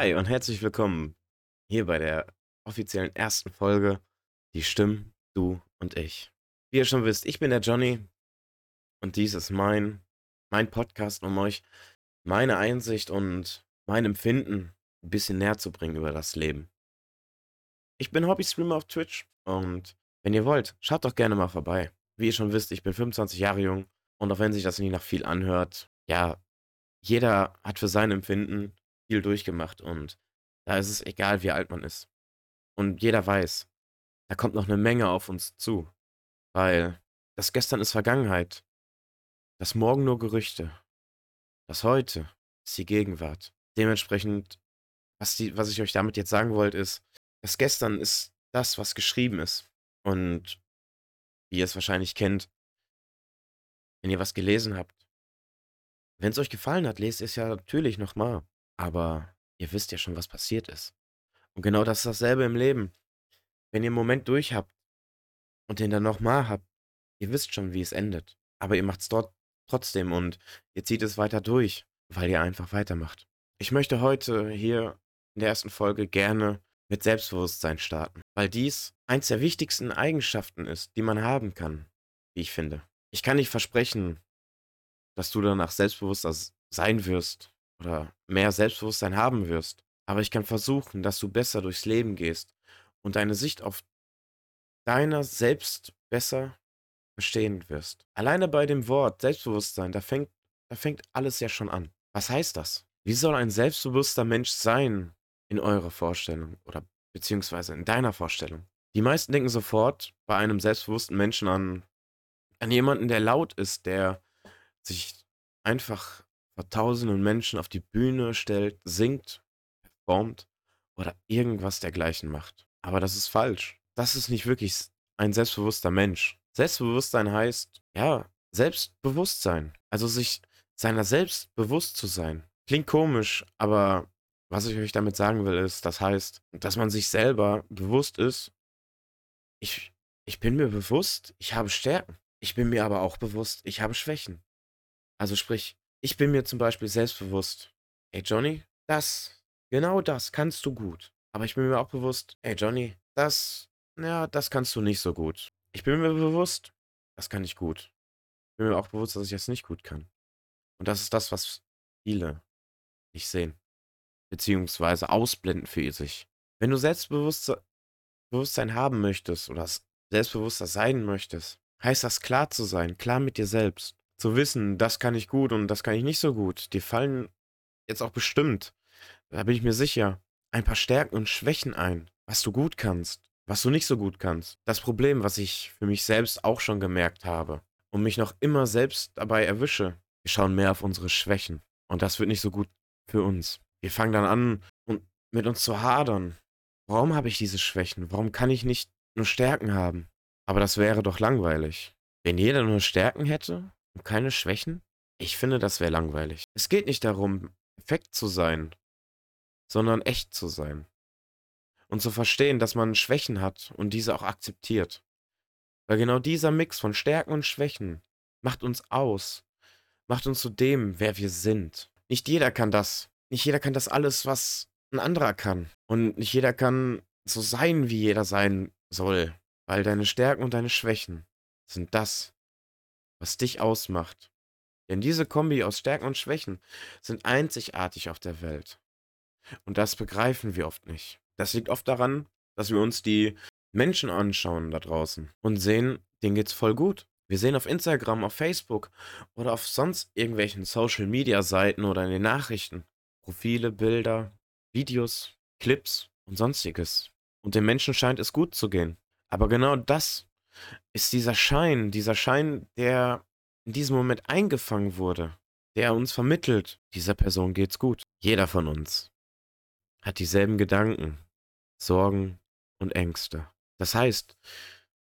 Hi und herzlich willkommen hier bei der offiziellen ersten Folge Die Stimmen, du und ich. Wie ihr schon wisst, ich bin der Johnny und dies ist mein, mein Podcast, um euch meine Einsicht und mein Empfinden ein bisschen näher zu bringen über das Leben. Ich bin Hobby-Streamer auf Twitch und wenn ihr wollt, schaut doch gerne mal vorbei. Wie ihr schon wisst, ich bin 25 Jahre jung und auch wenn sich das nicht nach viel anhört, ja, jeder hat für sein Empfinden viel durchgemacht und da ist es egal, wie alt man ist. Und jeder weiß, da kommt noch eine Menge auf uns zu, weil das Gestern ist Vergangenheit, das Morgen nur Gerüchte, das Heute ist die Gegenwart. Dementsprechend, was, die, was ich euch damit jetzt sagen wollte, ist, das Gestern ist das, was geschrieben ist. Und wie ihr es wahrscheinlich kennt, wenn ihr was gelesen habt, wenn es euch gefallen hat, lest es ja natürlich nochmal. Aber ihr wisst ja schon, was passiert ist. Und genau das ist dasselbe im Leben. Wenn ihr einen Moment durch habt und den dann nochmal habt, ihr wisst schon, wie es endet. Aber ihr macht es dort trotzdem und ihr zieht es weiter durch, weil ihr einfach weitermacht. Ich möchte heute hier in der ersten Folge gerne mit Selbstbewusstsein starten, weil dies eins der wichtigsten Eigenschaften ist, die man haben kann, wie ich finde. Ich kann nicht versprechen, dass du danach selbstbewusster sein wirst oder mehr Selbstbewusstsein haben wirst, aber ich kann versuchen, dass du besser durchs Leben gehst und deine Sicht auf deiner selbst besser verstehen wirst. Alleine bei dem Wort Selbstbewusstsein, da fängt, da fängt alles ja schon an. Was heißt das? Wie soll ein selbstbewusster Mensch sein in eurer Vorstellung oder beziehungsweise in deiner Vorstellung? Die meisten denken sofort bei einem selbstbewussten Menschen an, an jemanden, der laut ist, der sich einfach vor tausenden Menschen auf die Bühne stellt, singt, performt oder irgendwas dergleichen macht. Aber das ist falsch. Das ist nicht wirklich ein selbstbewusster Mensch. Selbstbewusstsein heißt, ja, Selbstbewusstsein. Also sich seiner selbst bewusst zu sein. Klingt komisch, aber was ich euch damit sagen will, ist, das heißt, dass man sich selber bewusst ist, ich, ich bin mir bewusst, ich habe Stärken. Ich bin mir aber auch bewusst, ich habe Schwächen. Also sprich, ich bin mir zum Beispiel selbstbewusst, ey Johnny, das, genau das kannst du gut. Aber ich bin mir auch bewusst, ey Johnny, das, ja, das kannst du nicht so gut. Ich bin mir bewusst, das kann ich gut. Ich bin mir auch bewusst, dass ich das nicht gut kann. Und das ist das, was viele nicht sehen. Beziehungsweise ausblenden für sich. Wenn du Selbstbewusstsein haben möchtest oder selbstbewusster sein möchtest, heißt das klar zu sein, klar mit dir selbst zu wissen, das kann ich gut und das kann ich nicht so gut. Dir fallen jetzt auch bestimmt, da bin ich mir sicher, ein paar Stärken und Schwächen ein, was du gut kannst, was du nicht so gut kannst. Das Problem, was ich für mich selbst auch schon gemerkt habe und mich noch immer selbst dabei erwische, wir schauen mehr auf unsere Schwächen und das wird nicht so gut für uns. Wir fangen dann an, mit uns zu hadern. Warum habe ich diese Schwächen? Warum kann ich nicht nur Stärken haben? Aber das wäre doch langweilig. Wenn jeder nur Stärken hätte, und keine Schwächen? Ich finde, das wäre langweilig. Es geht nicht darum, perfekt zu sein, sondern echt zu sein. Und zu verstehen, dass man Schwächen hat und diese auch akzeptiert. Weil genau dieser Mix von Stärken und Schwächen macht uns aus, macht uns zu dem, wer wir sind. Nicht jeder kann das. Nicht jeder kann das alles, was ein anderer kann. Und nicht jeder kann so sein, wie jeder sein soll. Weil deine Stärken und deine Schwächen sind das, was dich ausmacht. Denn diese Kombi aus Stärken und Schwächen sind einzigartig auf der Welt. Und das begreifen wir oft nicht. Das liegt oft daran, dass wir uns die Menschen anschauen da draußen und sehen, denen geht's voll gut. Wir sehen auf Instagram, auf Facebook oder auf sonst irgendwelchen Social Media Seiten oder in den Nachrichten Profile, Bilder, Videos, Clips und sonstiges. Und den Menschen scheint es gut zu gehen. Aber genau das ist dieser Schein, dieser Schein, der in diesem Moment eingefangen wurde, der uns vermittelt, dieser Person geht's gut. Jeder von uns hat dieselben Gedanken, Sorgen und Ängste. Das heißt,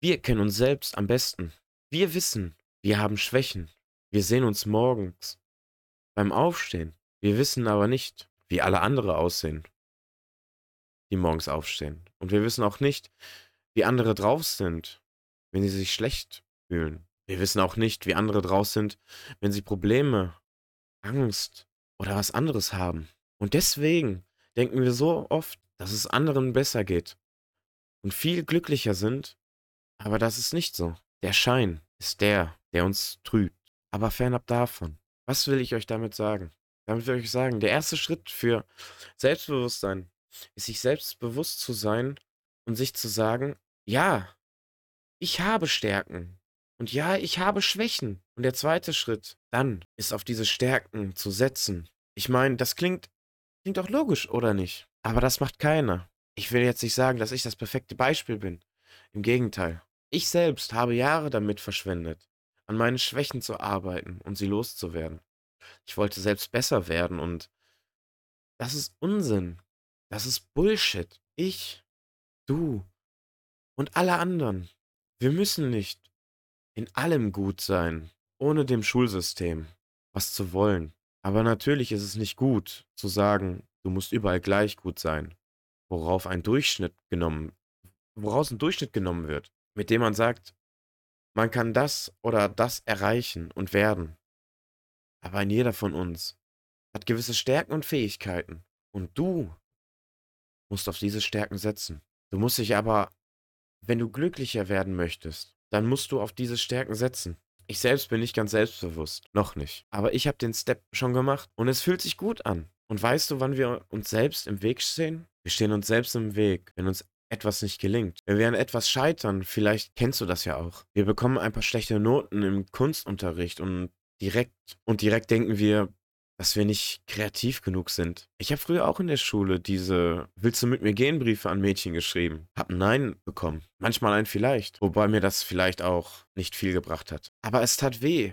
wir kennen uns selbst am besten. Wir wissen, wir haben Schwächen. Wir sehen uns morgens beim Aufstehen. Wir wissen aber nicht, wie alle andere aussehen, die morgens aufstehen. Und wir wissen auch nicht, wie andere drauf sind, wenn sie sich schlecht fühlen. Wir wissen auch nicht, wie andere draus sind, wenn sie Probleme, Angst oder was anderes haben. Und deswegen denken wir so oft, dass es anderen besser geht und viel glücklicher sind, aber das ist nicht so. Der Schein ist der, der uns trügt. Aber fernab davon, was will ich euch damit sagen? Damit will ich euch sagen, der erste Schritt für Selbstbewusstsein ist, sich selbst bewusst zu sein und sich zu sagen, ja, ich habe Stärken. Und ja, ich habe Schwächen. Und der zweite Schritt dann ist auf diese Stärken zu setzen. Ich meine, das klingt, klingt auch logisch, oder nicht? Aber das macht keiner. Ich will jetzt nicht sagen, dass ich das perfekte Beispiel bin. Im Gegenteil. Ich selbst habe Jahre damit verschwendet, an meinen Schwächen zu arbeiten und sie loszuwerden. Ich wollte selbst besser werden und das ist Unsinn. Das ist Bullshit. Ich, du und alle anderen. Wir müssen nicht in allem gut sein, ohne dem Schulsystem was zu wollen. Aber natürlich ist es nicht gut zu sagen, du musst überall gleich gut sein, worauf ein Durchschnitt genommen, woraus ein Durchschnitt genommen wird, mit dem man sagt, man kann das oder das erreichen und werden. Aber ein jeder von uns hat gewisse Stärken und Fähigkeiten und du musst auf diese Stärken setzen. Du musst dich aber, wenn du glücklicher werden möchtest, dann musst du auf diese Stärken setzen. Ich selbst bin nicht ganz selbstbewusst. Noch nicht. Aber ich habe den Step schon gemacht und es fühlt sich gut an. Und weißt du, wann wir uns selbst im Weg stehen? Wir stehen uns selbst im Weg, wenn uns etwas nicht gelingt. Wenn wir an etwas scheitern, vielleicht kennst du das ja auch. Wir bekommen ein paar schlechte Noten im Kunstunterricht und direkt und direkt denken wir, dass wir nicht kreativ genug sind. Ich habe früher auch in der Schule diese Willst du mit mir gehen Briefe an Mädchen geschrieben. Hab ein Nein bekommen. Manchmal ein Vielleicht. Wobei mir das vielleicht auch nicht viel gebracht hat. Aber es tat weh.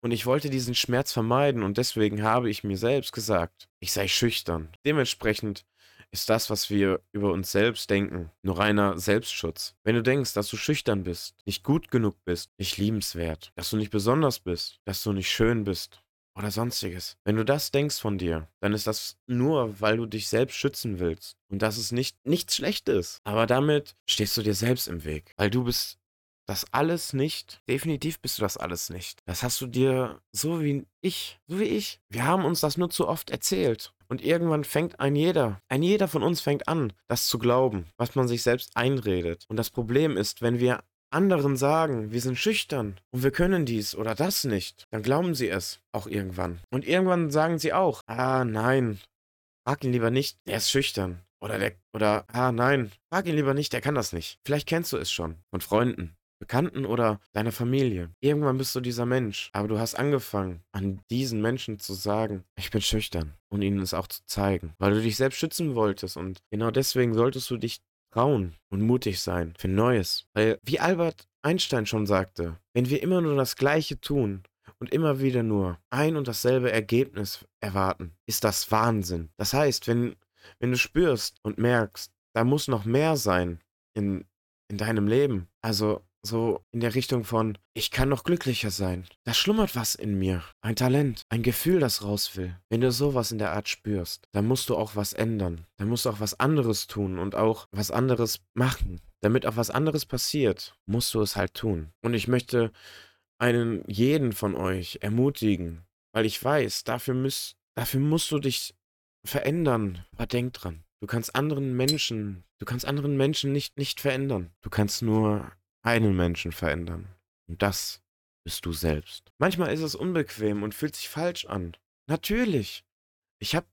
Und ich wollte diesen Schmerz vermeiden und deswegen habe ich mir selbst gesagt, ich sei schüchtern. Dementsprechend ist das, was wir über uns selbst denken, nur reiner Selbstschutz. Wenn du denkst, dass du schüchtern bist, nicht gut genug bist, nicht liebenswert, dass du nicht besonders bist, dass du nicht schön bist, oder sonstiges. Wenn du das denkst von dir, dann ist das nur, weil du dich selbst schützen willst. Und das ist nicht nichts Schlechtes. Aber damit stehst du dir selbst im Weg. Weil du bist das alles nicht. Definitiv bist du das alles nicht. Das hast du dir so wie ich, so wie ich. Wir haben uns das nur zu oft erzählt. Und irgendwann fängt ein jeder, ein jeder von uns fängt an, das zu glauben, was man sich selbst einredet. Und das Problem ist, wenn wir anderen sagen, wir sind schüchtern und wir können dies oder das nicht, dann glauben sie es auch irgendwann. Und irgendwann sagen sie auch, ah nein, frag ihn lieber nicht, der ist schüchtern. Oder der, oder, ah nein, frag ihn lieber nicht, der kann das nicht. Vielleicht kennst du es schon von Freunden, Bekannten oder deiner Familie. Irgendwann bist du dieser Mensch, aber du hast angefangen, an diesen Menschen zu sagen, ich bin schüchtern und ihnen es auch zu zeigen, weil du dich selbst schützen wolltest und genau deswegen solltest du dich trauen und mutig sein für Neues. Weil, wie Albert Einstein schon sagte, wenn wir immer nur das Gleiche tun und immer wieder nur ein und dasselbe Ergebnis erwarten, ist das Wahnsinn. Das heißt, wenn, wenn du spürst und merkst, da muss noch mehr sein in, in deinem Leben, also so in der Richtung von, ich kann noch glücklicher sein. Da schlummert was in mir. Ein Talent, ein Gefühl, das raus will. Wenn du sowas in der Art spürst, dann musst du auch was ändern. Dann musst du auch was anderes tun und auch was anderes machen. Damit auch was anderes passiert, musst du es halt tun. Und ich möchte einen jeden von euch ermutigen, weil ich weiß, dafür, müsst, dafür musst du dich verändern. Aber denk dran. Du kannst anderen Menschen, du kannst anderen Menschen nicht, nicht verändern. Du kannst nur einen Menschen verändern. Und das bist du selbst. Manchmal ist es unbequem und fühlt sich falsch an. Natürlich. Ich habe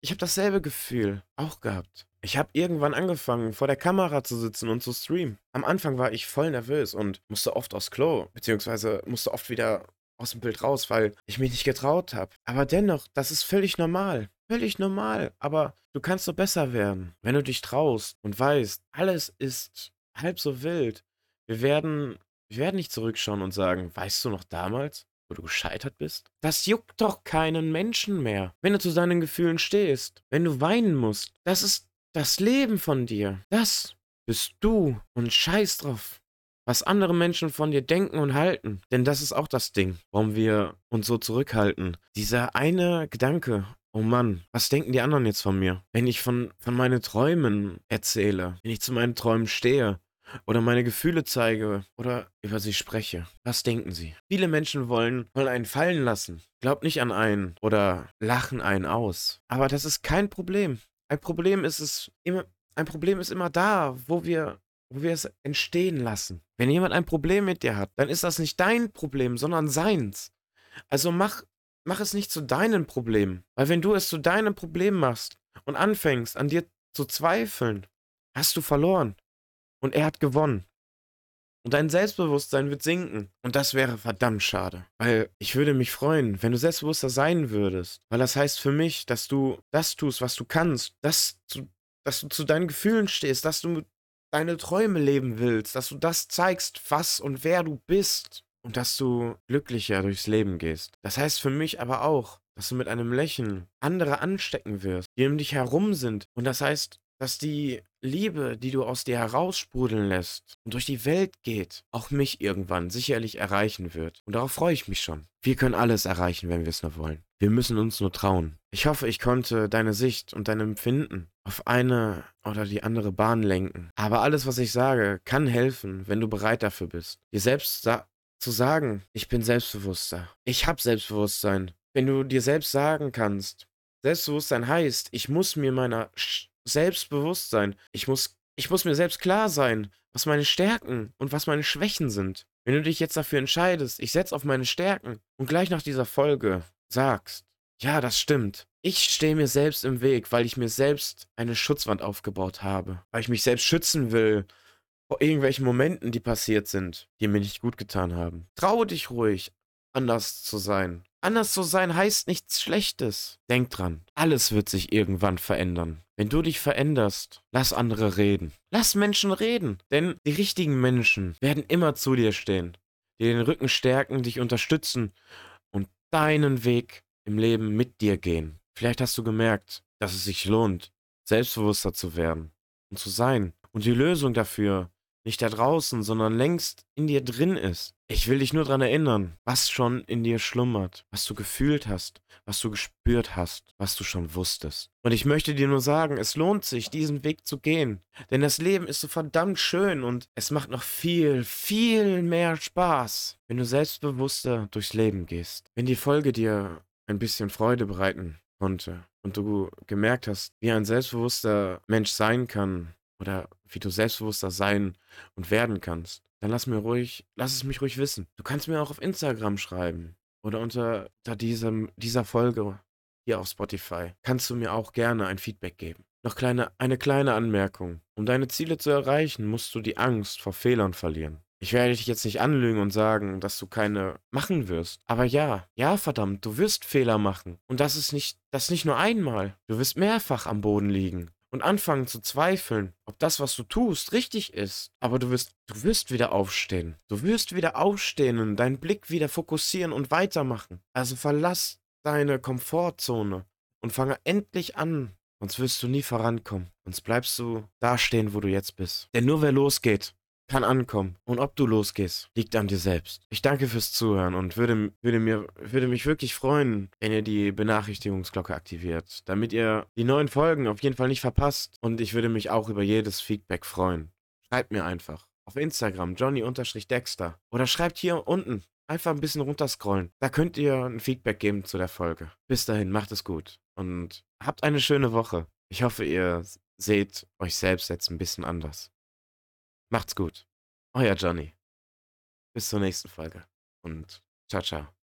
ich hab dasselbe Gefühl auch gehabt. Ich habe irgendwann angefangen, vor der Kamera zu sitzen und zu streamen. Am Anfang war ich voll nervös und musste oft aufs Klo, beziehungsweise musste oft wieder aus dem Bild raus, weil ich mich nicht getraut habe. Aber dennoch, das ist völlig normal. Völlig normal. Aber du kannst so besser werden, wenn du dich traust und weißt, alles ist halb so wild. Wir werden wir werden nicht zurückschauen und sagen: „Weißt du noch damals, wo du gescheitert bist?“ Das juckt doch keinen Menschen mehr, wenn du zu deinen Gefühlen stehst, wenn du weinen musst. Das ist das Leben von dir. Das bist du und scheiß drauf, was andere Menschen von dir denken und halten. Denn das ist auch das Ding, warum wir uns so zurückhalten. Dieser eine Gedanke: „Oh Mann, was denken die anderen jetzt von mir?“ Wenn ich von von meinen Träumen erzähle, wenn ich zu meinen Träumen stehe oder meine Gefühle zeige oder über sie spreche. Was denken Sie? Viele Menschen wollen, wollen einen fallen lassen. Glaubt nicht an einen oder lachen einen aus. Aber das ist kein Problem. ein Problem ist es immer, ein Problem ist immer da, wo wir, wo wir es entstehen lassen. Wenn jemand ein Problem mit dir hat, dann ist das nicht dein Problem, sondern seins. Also mach, mach es nicht zu deinem Problem. Weil wenn du es zu deinem Problem machst und anfängst, an dir zu zweifeln, hast du verloren. Und er hat gewonnen. Und dein Selbstbewusstsein wird sinken. Und das wäre verdammt schade. Weil ich würde mich freuen, wenn du selbstbewusster sein würdest. Weil das heißt für mich, dass du das tust, was du kannst. Dass du, dass du zu deinen Gefühlen stehst. Dass du deine Träume leben willst. Dass du das zeigst, was und wer du bist. Und dass du glücklicher durchs Leben gehst. Das heißt für mich aber auch, dass du mit einem Lächeln andere anstecken wirst, die um dich herum sind. Und das heißt, dass die Liebe, die du aus dir heraussprudeln lässt und durch die Welt geht, auch mich irgendwann sicherlich erreichen wird. Und darauf freue ich mich schon. Wir können alles erreichen, wenn wir es nur wollen. Wir müssen uns nur trauen. Ich hoffe, ich konnte deine Sicht und dein Empfinden auf eine oder die andere Bahn lenken. Aber alles, was ich sage, kann helfen, wenn du bereit dafür bist. Dir selbst sa zu sagen, ich bin selbstbewusster. Ich habe Selbstbewusstsein. Wenn du dir selbst sagen kannst, Selbstbewusstsein heißt, ich muss mir meiner Selbstbewusstsein. Ich muss, ich muss mir selbst klar sein, was meine Stärken und was meine Schwächen sind. Wenn du dich jetzt dafür entscheidest, ich setze auf meine Stärken und gleich nach dieser Folge sagst, ja, das stimmt. Ich stehe mir selbst im Weg, weil ich mir selbst eine Schutzwand aufgebaut habe, weil ich mich selbst schützen will vor irgendwelchen Momenten, die passiert sind, die mir nicht gut getan haben. Traue dich ruhig, anders zu sein. Anders zu sein heißt nichts Schlechtes. Denk dran, alles wird sich irgendwann verändern. Wenn du dich veränderst, lass andere reden. Lass Menschen reden. Denn die richtigen Menschen werden immer zu dir stehen, dir den Rücken stärken, dich unterstützen und deinen Weg im Leben mit dir gehen. Vielleicht hast du gemerkt, dass es sich lohnt, selbstbewusster zu werden und zu sein. Und die Lösung dafür nicht da draußen, sondern längst in dir drin ist. Ich will dich nur daran erinnern, was schon in dir schlummert, was du gefühlt hast, was du gespürt hast, was du schon wusstest. Und ich möchte dir nur sagen, es lohnt sich, diesen Weg zu gehen. Denn das Leben ist so verdammt schön und es macht noch viel, viel mehr Spaß, wenn du selbstbewusster durchs Leben gehst. Wenn die Folge dir ein bisschen Freude bereiten konnte und du gemerkt hast, wie ein selbstbewusster Mensch sein kann, oder wie du selbstbewusster sein und werden kannst, dann lass mir ruhig, lass es mich ruhig wissen. Du kannst mir auch auf Instagram schreiben oder unter, unter diesem, dieser Folge hier auf Spotify kannst du mir auch gerne ein Feedback geben. Noch kleine, eine kleine Anmerkung. Um deine Ziele zu erreichen, musst du die Angst vor Fehlern verlieren. Ich werde dich jetzt nicht anlügen und sagen, dass du keine machen wirst. Aber ja, ja, verdammt, du wirst Fehler machen. Und das ist nicht, das nicht nur einmal. Du wirst mehrfach am Boden liegen und anfangen zu zweifeln, ob das, was du tust, richtig ist. Aber du wirst, du wirst wieder aufstehen. Du wirst wieder aufstehen und deinen Blick wieder fokussieren und weitermachen. Also verlass deine Komfortzone und fange endlich an. Sonst wirst du nie vorankommen. Sonst bleibst du da stehen, wo du jetzt bist. Denn nur wer losgeht, kann ankommen. Und ob du losgehst, liegt an dir selbst. Ich danke fürs Zuhören und würde, würde, mir, würde mich wirklich freuen, wenn ihr die Benachrichtigungsglocke aktiviert, damit ihr die neuen Folgen auf jeden Fall nicht verpasst. Und ich würde mich auch über jedes Feedback freuen. Schreibt mir einfach auf Instagram Johnny-Dexter oder schreibt hier unten einfach ein bisschen runterscrollen. Da könnt ihr ein Feedback geben zu der Folge. Bis dahin, macht es gut und habt eine schöne Woche. Ich hoffe, ihr seht euch selbst jetzt ein bisschen anders. Macht's gut. Euer Johnny. Bis zur nächsten Folge und ciao, ciao.